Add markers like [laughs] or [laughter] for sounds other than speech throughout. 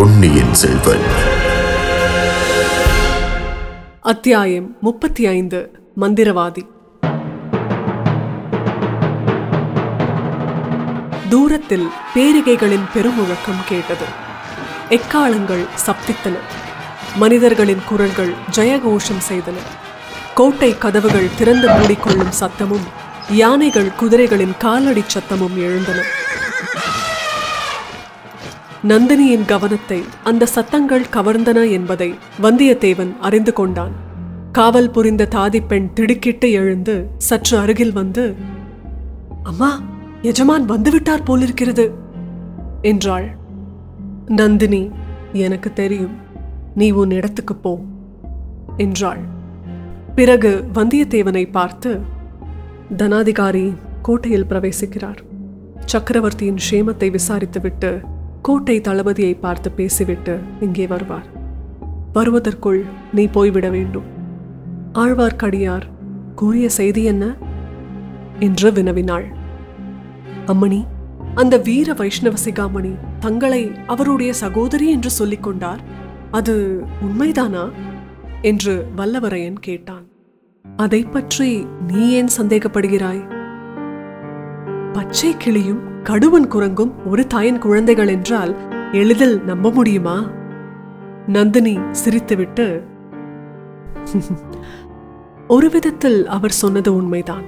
பொன்னியின் செல்வன். அத்தியாயம் முப்பத்தி ஐந்து மந்திரவாதி. தூரத்தில் பேரிகைகளின் பெருமுழக்கம் கேட்டது. எக்காலங்கள் சப்தித்தன. மனிதர்களின் குரல்கள் ஜெயகோஷம் செய்தன. கோட்டை கதவுகள் திறந்து மூடிக்கொள்ளும் சத்தமும் யானைகள் குதிரைகளின் காலடி சத்தமும் எழுந்தன. நந்தினியின் கவனத்தை அந்த சத்தங்கள் கவர்ந்தன என்பதை வந்தியத்தேவன் அறிந்து கொண்டான். காவல் புரிந்த தாதிப்பெண் திடுக்கிட்டு எழுந்து சற்று அருகில் வந்து அம்மா எஜமான் வந்துவிட்டார் போலிருக்கிறது என்றாள். நந்தினி எனக்கு தெரியும். நீ உன் இடத்துக்கு போ என்றாள். பிறகு வந்தியத்தேவனை பார்த்து தனாதிகாரி கோட்டையில் பிரவேசிக்கிறார். சக்கரவர்த்தியின் சேமத்தை விசாரித்துவிட்டு கோட்டை தளபதியை பார்த்து பேசிவிட்டு இங்கே வருவார். வருவதற்குள் நீ போய்விட வேண்டும். ஆழ்வார்க்கடியார் கூறிய செய்தி என்ன? என்று வினவினாள். அம்மணி அந்த வீர வைஷ்ணவ சிகாமணி தங்களை அவருடைய சகோதரி என்று சொல்லிக் கொண்டார்? அது உண்மைதானா? என்று வல்லவரையன் கேட்டான். அதை பற்றி நீ ஏன் சந்தேகப்படுகிறாய்? பச்சை கிளியும் கடுவன் குரங்கும் ஒரு தாயின் குழந்தைகள் என்றால் எளிதில் நம்ப முடியுமா? நந்தினி சிரித்துவிட்டு ஒரு விதத்தில் அவர் சொன்னது உண்மைதான்.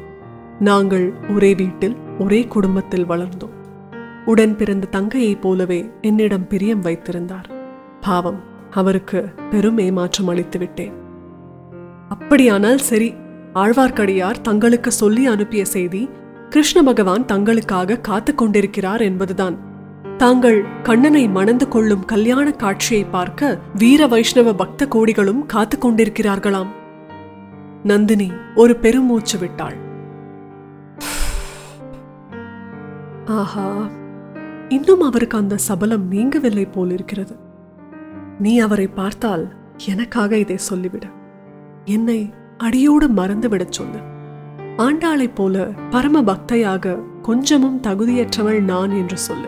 நாங்கள் ஒரே வீட்டில் ஒரே குடும்பத்தில் வளர்ந்தோம். உடன் பிறந்த தங்கையைப் போலவே என்னிடம் பிரியம் வைத்திருந்தார். பாவம் அவருக்கு பெரும் ஏமாற்றம் அளித்து விட்டேன். அப்படியானால் சரி ஆழ்வார்க்கடியார் தங்களுக்கு சொல்லி அனுப்பிய செய்தி கிருஷ்ண பகவான் தங்களுக்காக காத்துக் கொண்டிருக்கிறார் என்பதுதான். தாங்கள் கண்ணனை மணந்து கொள்ளும் கல்யாண காட்சியை பார்க்க வீர வைஷ்ணவ பக்த கோடிகளும் காத்துக் கொண்டிருக்கிறார்களாம். நந்தினி ஒரு பெருமூச்சு விட்டாள். ஆஹா இன்னும் அவருக்கு அந்த சபலம் நீங்கவில்லை போலிருக்கிறது. நீ அவரை பார்த்தால் எனக்காக இதை சொல்லிவிடு. என்னை அடியோடு மறந்துவிடச் சொல்லு. ஆண்டாளைப் போல பரம பக்தையாக கொஞ்சமும் தகுதியற்றவள் நான் என்று சொல்லு.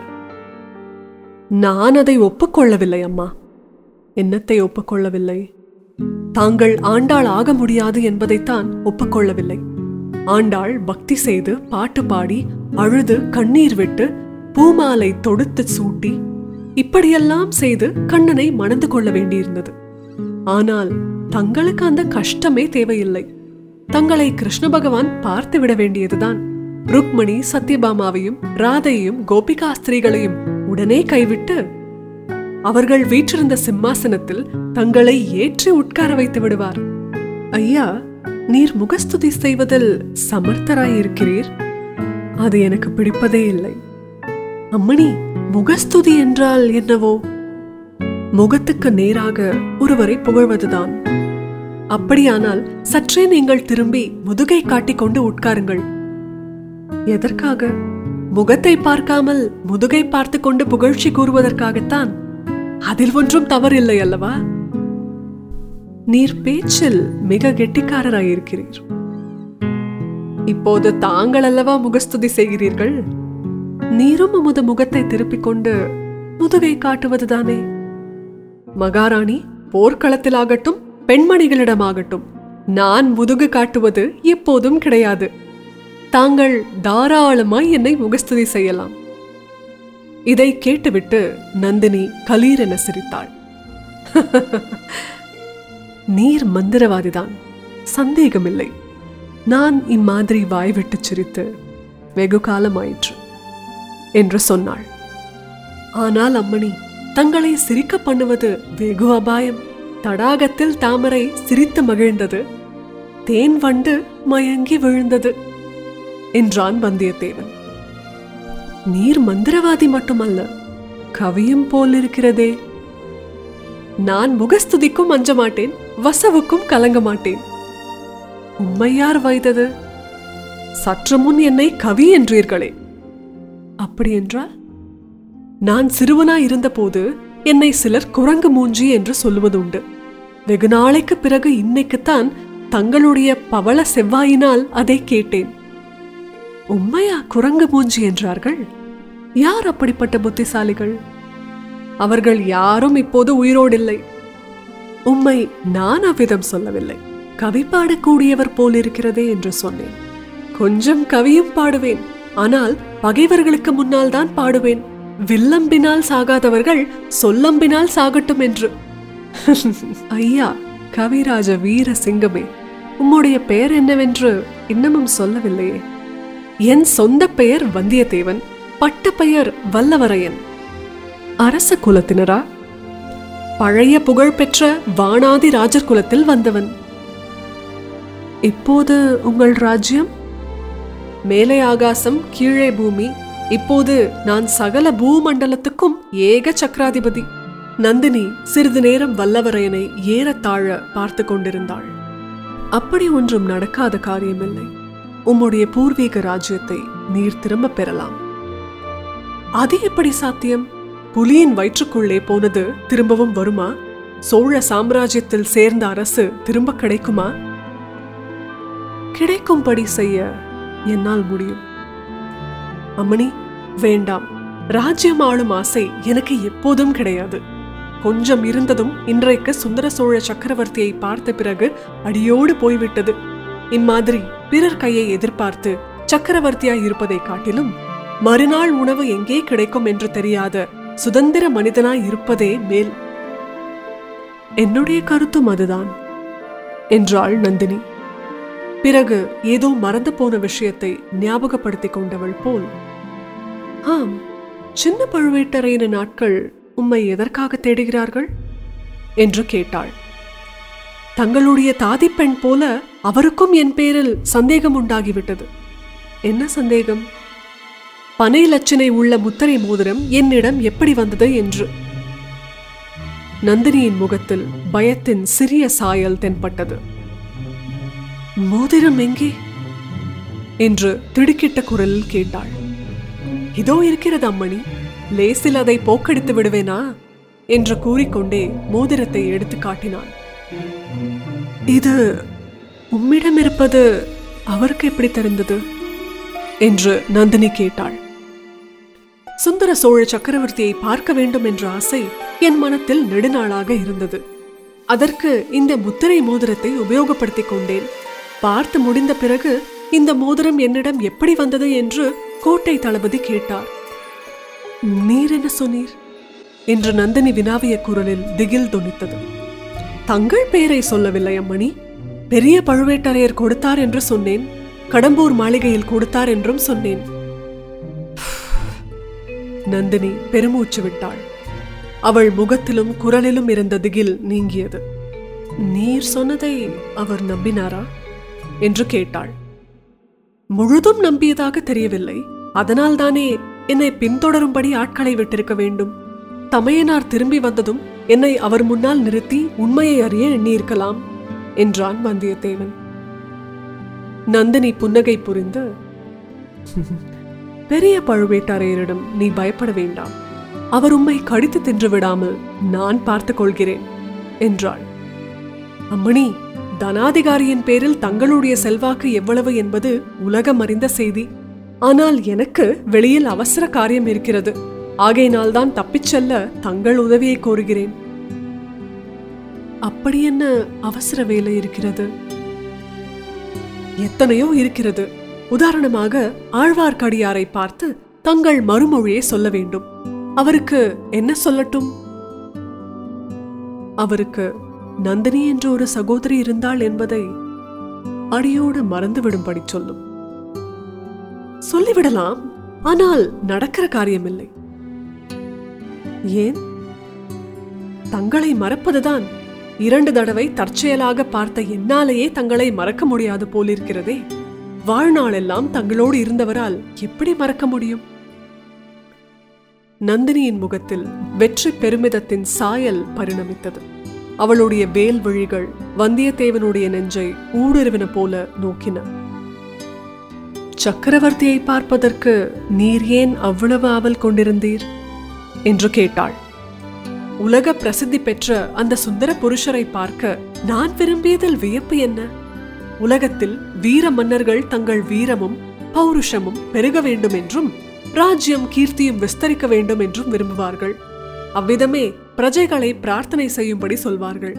நான் அதை ஒப்புக்கொள்ளவில்லை அம்மா. என்னத்தை ஒப்புக்கொள்ளவில்லை? தாங்கள் ஆண்டாள் ஆக முடியாது என்பதைத்தான் ஒப்புக்கொள்ளவில்லை. ஆண்டாள் பக்தி செய்து பாட்டு பாடி அழுது கண்ணீர் விட்டு பூமாலை தொடுத்து சூட்டி இப்படியெல்லாம் செய்து கண்ணனை மணந்து கொள்ள வேண்டியிருந்தது. ஆனால் தங்களுக்கு அந்த கஷ்டமே தேவையில்லை. தங்களை கிருஷ்ண பகவான் பார்த்து விட வேண்டியதுதான். ருக்மணி சத்யபாமாவையும் ராதையையும் கோபிகா ஸ்திரீகளையும் உடனே கைவிட்டு அவர்கள் வீற்றிருந்த சிம்மாசனத்தில் தங்களை ஏற்றி உட்கார வைத்து விடுவார். ஐயா நீர் முகஸ்துதி செய்வதில் சமர்த்தராயிருக்கிறீர்? அது எனக்கு பிடிப்பதே இல்லை. அம்மணி முகஸ்துதி என்றால் என்னவோ? முகத்துக்கு நேராக ஒருவரை புகழ்வதுதான். அப்படியானால் சற்றே நீங்கள் திரும்பி முதுகை காட்டிக்கொண்டு உட்காருங்கள். எதற்காக? முகத்தை பார்க்காமல் முதுகை பார்த்து கொண்டு புகழ்ச்சி கூறுவதற்காகத்தான். அதில் ஒன்றும் தவறில்லை அல்லவா? நீர் பேச்சில் மிக கெட்டிக்காரராயிருக்கிறீர். இப்போது தாங்கள் அல்லவா முகஸ்துதி செய்கிறீர்கள்? நீரும் உமது முகத்தை திருப்பிக் கொண்டு முதுகை காட்டுவதுதானே? மகாராணி போர்க்களத்திலாகட்டும் பெண்மணிகளிடமாகட்டும். நான் முதுகு காட்டுவது எப்போதும் கிடையாது. தாங்கள் தாராளமாய் என்னை முகஸ்துதி செய்யலாம். இதை கேட்டுவிட்டு நந்தினி கலீரென சிரித்தாள். [laughs] நீர் மந்திரவாதிதான். சந்தேகமில்லை. நான் இம்மாதிரி வாய்விட்டு சிரித்து வெகு காலமாயிற்று என்று சொன்னாள். ஆனால் அம்மணி தங்களை சிரிக்க பண்ணுவது வெகு அபாயம். தடாகத்தில் தாமரை சிரித்து மகிழ்ந்தது. தேன் வண்டு மயங்கி விழுந்தது என்றான் வந்தியத்தேவன். நீர் மந்திரவாதி மட்டுமல்ல கவியும் போலிருக்கிறதே. நான் முகஸ்துதிக்கும் அஞ்ச மாட்டேன் வசவுக்கும் கலங்க மாட்டேன் உம்மையார் வைத்தது சற்று முன் என்னை கவி என்றீர்களே. அப்படியென்றால் நான் சிறுவனாய் இருந்தபோது என்னை சிலர் குரங்கு மூஞ்சி என்று சொல்லுவது உண்டு வெகு நாளைக்கு பிறகு இன்னைக்குத்தான் தங்களுடைய பவள செவ்வாயினால் அதை கேட்டேன். உண்மையா குரங்கு மூஞ்சி என்றார்கள்? யார் அப்படிப்பட்ட புத்திசாலிகள்? அவர்கள் யாரும் இப்போது உயிரோடில்லை. உம்மை நான் அவ்விதம் சொல்லவில்லை. கவி பாடக்கூடியவர் போலிருக்கிறதே என்று சொன்னேன். கொஞ்சம் கவியும் பாடுவேன். ஆனால் பகைவர்களுக்கு முன்னால் தான் பாடுவேன். வில்லம்பினால் சாகாதவர்கள் சொல்லம்பினால் சாகட்டும் என்று. ஐயா கவிராஜ வீர சிங்கமே உம்முடைய பெயர் என்னவென்று இன்னமும் சொல்லவில்லையே. என் சொந்த பெயர் வந்தியத்தேவன் பட்ட பெயர் வல்லவரையன். அரச குலத்தினரா? பழைய புகழ்பெற்ற வானாதி ராஜர் குலத்தில் வந்தவன். இப்போது உங்கள் ராஜ்யம்? மேலே ஆகாசம் கீழே பூமி. இப்போது நான் சகல பூமண்டலத்துக்கும் ஏக சக்கராதிபதி. நந்தினி சிறிது நேரம் வல்லவரையனை ஏறத்தாழ பார்த்து கொண்டிருந்தாள். அப்படி ஒன்றும் நடக்காத காரியமில்லை. உம்முடைய பூர்வீக ராஜ்யத்தை நீர் திரும்ப பெறலாம். அது எப்படி சாத்தியம்? புலியின் வயிற்றுக்குள்ளே போனது திரும்பவும் வருமா? சோழ சாம்ராஜ்யத்தில் சேர்ந்த அரசு திரும்ப கிடைக்குமா? கிடைக்கும்படி செய்ய என்னால் முடியும். அம்மணி வேண்டாம். ராஜ்யம் ஆளும் ஆசை எனக்கு எப்போதும் கிடையாது. கொஞ்சம் இருந்ததும் இன்றைக்கு சுந்தர சோழ சக்கரவர்த்தியை பார்த்த பிறகு அடியோடு போய்விட்டது. இம்மாதிரி பிறர் கையை எதிர்பார்த்து சக்கரவர்த்தியாய் இருப்பதை காட்டிலும் மறுநாள் உணவு எங்கே கிடைக்கும் என்று தெரியாத சுதந்திர மனிதனாய் இருப்பதே மேல். என்னுடைய கருத்தும் அதுதான் என்றாள் நந்தினி. பிறகு ஏதோ மறந்து போன விஷயத்தை ஞாபகப்படுத்திக் கொண்டவள் போல் ஆம் சின்ன பழுவேட்டரையன நாட்கள் உம்மை எதற்காக தேடுகிறார்கள்? என்று கேட்டாள். தங்களுடைய தாதிப்பெண் போல அவருக்கும் என் பேரில் சந்தேகம் உண்டாகிவிட்டது என்ன சந்தேகம்? பனை லட்சணை உள்ள முத்திரை மோதிரம் என்னிடம் எப்படி வந்தது என்று. நந்தினியின் முகத்தில் பயத்தின் சிறிய சாயல் தென்பட்டது. மோதிரம் எங்கே? என்று திடுக்கிட்ட குரலில் கேட்டாள். இதோ இருக்கிறது அம்மணி. லேசில் அதை போக்கடித்து விடுவேனா? என்று கூறிக்கொண்டே மோதிரத்தை எடுத்து காட்டினான். இது உம்மிடம் இருப்பது அவருக்கு எப்படி தெரிந்தது? என்று நந்தினி கேட்டாள். சுந்தர சோழ சக்கரவர்த்தியை பார்க்க வேண்டும் என்ற ஆசை என் மனத்தில் நெடுநாளாக இருந்தது. அதற்கு இந்த முத்திரை மோதிரத்தை உபயோகப்படுத்திக் கொண்டேன். பார்த்து முடிந்த பிறகு இந்த மோதிரம் என்னிடம் எப்படி வந்தது என்று கோட்டை தளபதி கேட்டார். நீர் என்ன சொன்னீர்? என்று நந்தினி வினாவிய குரலில் திகில் துணித்தது தங்கள் பெயரை சொல்லவில்லை அம்மணி. பெரிய பழுவேட்டரையர் கொடுத்தார் என்று சொன்னேன். கடம்பூர் மாளிகையில் கொடுத்தார் என்றும் சொன்னேன். [sighs] நந்தினி பெருமூச்சு விட்டாள். அவள் முகத்திலும் குரலிலும் இருந்த திகில் நீங்கியது. நீர் சொன்னதை அவர் நம்பினாரா? என்று கேட்டாள். முழுதும் நம்பியதாக தெரியவில்லை. அதனால்தானே என்னை பின்தொடரும்படி ஆட்களை விட்டிருக்க வேண்டும். தமையனார் திரும்பி வந்ததும் என்னை அவர் முன்னால் நிறுத்தி உண்மையை அறிய எண்ணியிருக்கலாம் என்றான் வந்தியத்தேவன். நந்தினி புன்னகை புரிந்து பெரிய பழுவேட்டரையரிடம் நீ பயப்பட வேண்டாம். அவர் உம்மை கடித்து தின்று விடாமல் நான் பார்த்துக் கொள்கிறேன் என்றாள். அம்மணி தனாதிகாரியின் பேரில் தங்களுடைய செல்வாக்கு எவ்வளவு என்பது உலகம் அறிந்த செய்தி. ஆனால் எனக்கு வெளியில் அவசர காரியம் இருக்கிறது. ஆகையினால்தான் தப்பிச் செல்ல தங்கள் உதவியை கோருகிறேன். அப்படி என்ன அவசர வேலை இருக்கிறது? எத்தனையோ இருக்கிறது. உதாரணமாக ஆழ்வார்க்கடியாரை பார்த்து தங்கள் மறுமொழியை சொல்ல வேண்டும். அவருக்கு என்ன சொல்லட்டும்? அவருக்கு நந்தினி என்ற ஒரு சகோதரி இருந்தாள் என்பதை அடியோடு மறந்துவிடும்படி சொல்லும். சொல்லிவிடலாம். ஆனால் நடக்கிற காரியமில்லை. ஏன்? தங்களை மறப்பதுதான். இரண்டு தடவை தற்செயலாக பார்த்த என்னாலேயே தங்களை மறக்க முடியாது போலிருக்கிறதே. வாழ்நாளெல்லாம் தங்களோடு இருந்தவரால் எப்படி மறக்க முடியும்? நந்தினியின் முகத்தில் வெற்றி பெருமிதத்தின் சாயல் பரிணமித்தது. அவளுடைய வேல் விழிகள் வந்தியத்தேவனுடைய நெஞ்சை ஊடுருவின போல நோக்கின. சக்கரவர்த்தியை பார்ப்பதற்கு நீர் ஏன் அவ்வளவு ஆவல் கொண்டிருந்தீர்? என்று கேட்டாள். உலக பிரசித்தி பெற்ற அந்த சுந்தர புருஷரை பார்க்க நான் விரும்பியதில் வியப்பு என்ன? உலகத்தில் வீர மன்னர்கள் தங்கள் வீரமும் பௌருஷமும் பெருக வேண்டும் என்றும் ராஜ்யம் கீர்த்தியும் விஸ்தரிக்க வேண்டும் என்றும் விரும்புவார்கள். அவ்விதமே பிரஜைகளை பிரார்த்தனை செய்யும்படி சொல்வார்கள்.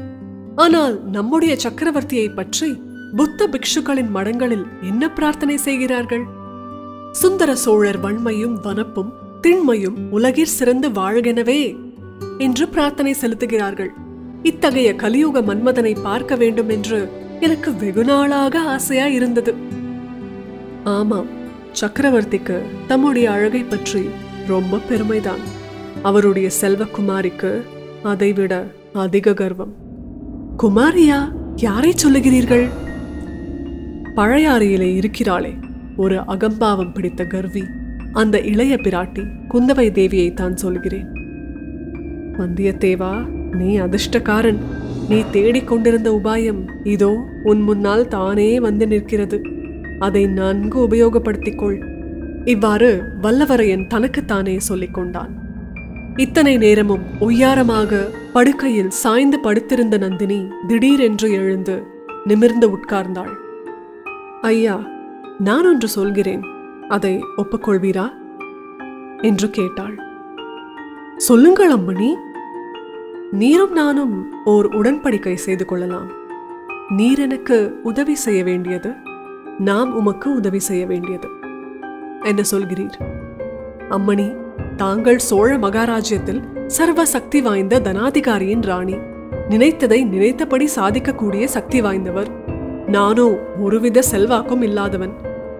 ஆனால் நம்முடைய சக்கரவர்த்தியை பற்றி புத்த பிக்ஷுக்களின் மடங்களில் என்ன பிரார்த்தனை செய்கிறார்கள்? சுந்தர சோழர் வன்மையும் வனப்பும் திண்மையும் உலகிற் சிறந்து வாழ்கெனவே என்று பிரார்த்தனை செலுத்துகிறார்கள். இத்தகைய கலியுக மன்மதனை பார்க்க வேண்டும் என்று எனக்கு வெகு நாளாக ஆசையா இருந்தது ஆமாம் சக்கரவர்த்திக்கு தம்முடைய அழகை பற்றி ரொம்ப பெருமைதான். அவருடைய செல்வகுமாரிக்கு அதைவிட அதிக கர்வம். குமாரியா யாரை சொல்லுகிறீர்கள்? பழையாறையிலே இருக்கிறாளே. ஒரு அகம்பாவம் பிடித்த கர்வி அந்த இளைய பிராட்டி குந்தவை தேவியை தான் சொல்கிறேன். வந்தியத்தேவா நீ அதிர்ஷ்டக்காரன். நீ தேடிக் கொண்டிருந்த உபாயம் இதோ உன் முன்னால் தானே வந்து நிற்கிறது. அதை நன்கு உபயோகப்படுத்திக் கொள். இவ்வாறு வல்லவரையன் தனக்குத்தானே சொல்லிக் கொண்டான். இத்தனை நேரமும் ஒய்யாரமாக படுக்கையில் சாய்ந்து படுத்திருந்த நந்தினி திடீரென்று எழுந்து நிமிர்ந்து உட்கார்ந்தாள். ஐயா நான் ஒன்று சொல்கிறேன். அதை ஒப்புக்கொள்வீரா? என்று கேட்டாள். சொல்லுங்கள் அம்மணி. நீரும் நானும் ஓர் உடன்படிக்கை செய்து கொள்ளலாம். நீர் எனக்கு உதவி செய்ய வேண்டியது. நாம் உமக்கு உதவி செய்ய வேண்டியது. என்ன சொல்கிறீர்? அம்மணி தாங்கள் சோழ மகாராஜ்யத்தில் சர்வ சக்தி வாய்ந்த தனாதிகாரியின் ராணி. நினைத்ததை நினைத்தபடி சாதிக்கக்கூடிய சக்தி வாய்ந்தவர். நானோ ஒருவித செல்வாக்கும் இல்லாதவன்.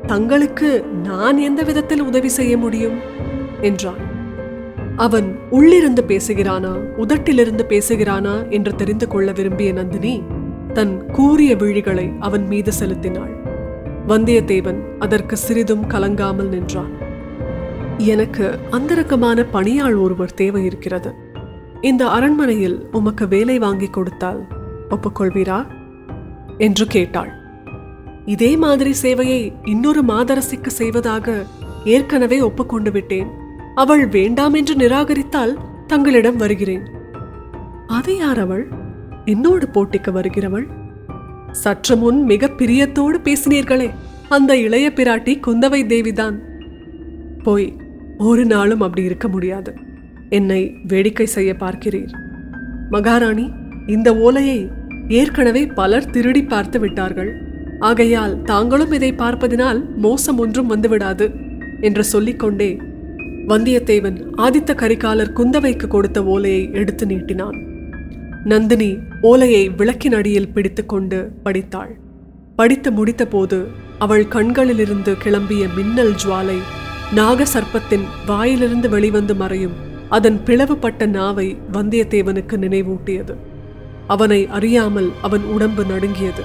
தங்களுக்கு நான் எந்த விதத்தில் உதவி செய்ய முடியும்? என்றான். அவன் உள்ளிருந்து பேசுகிறானா உதட்டிலிருந்து பேசுகிறானா என்று தெரிந்து கொள்ள விரும்பிய நந்தினி தன் கூறிய விழிகளை அவன் மீது செலுத்தினாள். வந்தியத்தேவன் அதற்கு சிறிதும் கலங்காமல் நின்றான். எனக்கு அந்தரக்கமான பணியாள் ஒருவர் தேவை இருக்கிறது இந்த அரண்மனையில் உமக்கு வேலை வாங்கி கொடுத்தால் ஒப்புக்கொள்வீரா? என்று கேட்டாள். இதே மாதிரி சேவையை இன்னொரு மாதரசிக்கு செய்வதாக ஏற்கனவே ஒப்புக்கொண்டு விட்டேன். அவள் வேண்டாம் என்று நிராகரித்தால் தங்களிடம் வருகிறேன். அது யார் அவள்? என்னோடு போட்டிக்கு வருகிறவள்? சற்று முன் மிக பிரியத்தோடு பேசினீர்களே அந்த இளைய பிராட்டி குந்தவை தேவிதான். போய் ஒரு நாளும் அப்படி இருக்க முடியாது. என்னை வேடிக்கை செய்ய பார்க்கிறீர். மகாராணி இந்த ஓலையை ஏற்கனவே பலர் திருடி பார்த்து விட்டார்கள். ஆகையால் தாங்களும் இதை பார்ப்பதினால் மோசம் ஒன்றும் வந்துவிடாது என்று சொல்லிக்கொண்டே வந்தியத்தேவன் ஆதித்த கரிகாலர் குந்தவைக்கு கொடுத்த ஓலையை எடுத்து நீட்டினான். நந்தினி ஓலையை விளக்கின் அடியில் பிடித்துக்கொண்டு படித்தாள். படித்து முடித்தபோது அவள் கண்களிலிருந்து கிளம்பிய மின்னல் ஜுவாலை நாக சர்ப்பத்தின் வாயிலிருந்து வெளிவந்து மறையும் அதன் பிளவுபட்ட நாவை வந்தியத்தேவனுக்கு நினைவூட்டியது. அவனை அறியாமல் அவன் உடம்பு நடுங்கியது.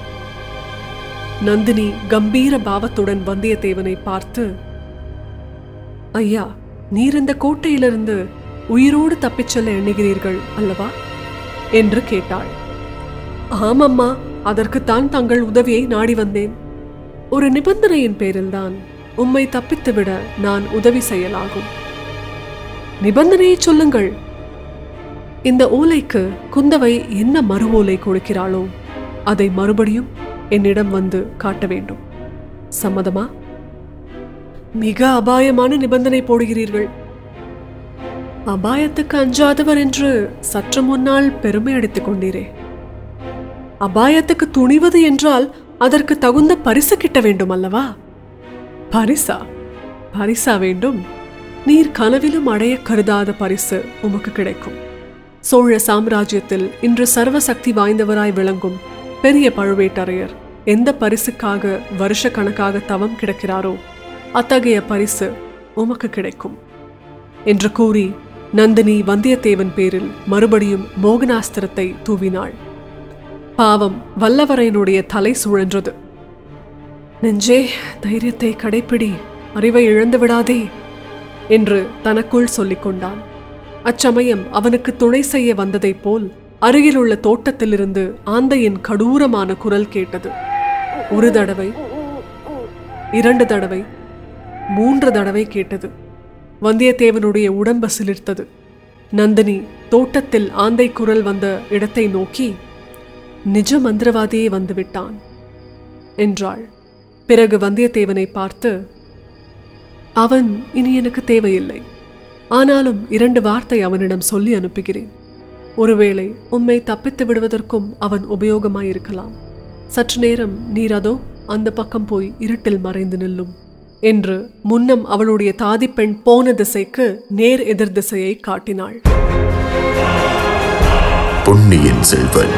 நந்தினி கம்பீர பாவத்துடன் வந்தியத்தேவனை பார்த்து ஐயா நீர் இந்த கோட்டையிலிருந்து உயிரோடு தப்பிச் செல்ல எண்ணுகிறீர்கள் அல்லவா? என்று கேட்டாள். ஆமம்மா அதற்குத்தான் தங்கள் உதவியை நாடி வந்தேன். ஒரு நிபந்தனையின் பேரில்தான் உம்மை தப்பித்துவிட நான் உதவி செய்யலாகும். நிபந்தனையை சொல்லுங்கள். இந்த ஓலைக்கு குந்தவை என்ன மறு ஓலை கொடுக்கிறாளோ அதை மறுபடியும் என்னிடம் வந்து காட்ட வேண்டும். சம்மதமா? மிக அபாயமான நிபந்தனை போடுகிறீர்கள். அபாயத்துக்கு அஞ்சாதவர் என்று சற்று முன்னால் பெருமை அடித்துக் கொண்டீரே. அபாயத்துக்கு துணிவது என்றால் அதற்கு தகுந்த பரிசு கிட்ட வேண்டும் அல்லவா? பரிசா? பரிசா வேண்டும். நீர் கனவிலும் அடைய கருதாத பரிசு உமக்கு கிடைக்கும். சோழ சாம்ராஜ்யத்தில் இன்று சர்வ சக்தி வாய்ந்தவராய் விளங்கும் பெரிய பழுவேட்டரையர் எந்த பரிசுக்காக வருஷ கணக்காக தவம் கிடக்கிறாரோ அத்தகைய பரிசு உமக்கு கிடைக்கும். என்று கூறி நந்தினி வந்தியத்தேவன் பேரில் மறுபடியும் மோகனாஸ்திரத்தை தூவினாள். பாவம் வல்லவரையனுடைய தலை சுழன்றது. நெஞ்சே தைரியத்தை கடைப்பிடி அறிவை இழந்து விடாதே என்று தனக்குள் சொல்லிக் கொண்டான் அச்சமயம் அவனுக்கு துணை செய்ய வந்ததைப் போல் அருகிலுள்ள தோட்டத்திலிருந்து ஆந்தையின் கடூரமான குரல் கேட்டது. ஒரு தடவை இரண்டு தடவை மூன்று தடவை கேட்டது. வந்தியத்தேவனுடைய உடம்பு சிலிர்த்தது. நந்தினி தோட்டத்தில் ஆந்தை குரல் வந்த இடத்தை நோக்கி நிஜ மந்திரவாதியே வந்துவிட்டான் என்றாள். பிறகு வந்தியத்தேவனை பார்த்து அவன் இனி எனக்கு தேவையில்லை. ஆனாலும் இரண்டு வார்த்தை அவனிடம் சொல்லி அனுப்புகிறேன். ஒருவேளை உம்மை தப்பித்து விடுவதற்கும் அவன் உபயோகமாயிருக்கலாம். சற்று நேரம் நீர் அதோ அந்த பக்கம் போய் இருட்டில் மறைந்து நில்லும். என்று முன்னம் அவளுடைய தாதிப்பெண் போன திசைக்கு நேர் எதிர் திசையை காட்டினாள். பொன்னியின் செல்வன்.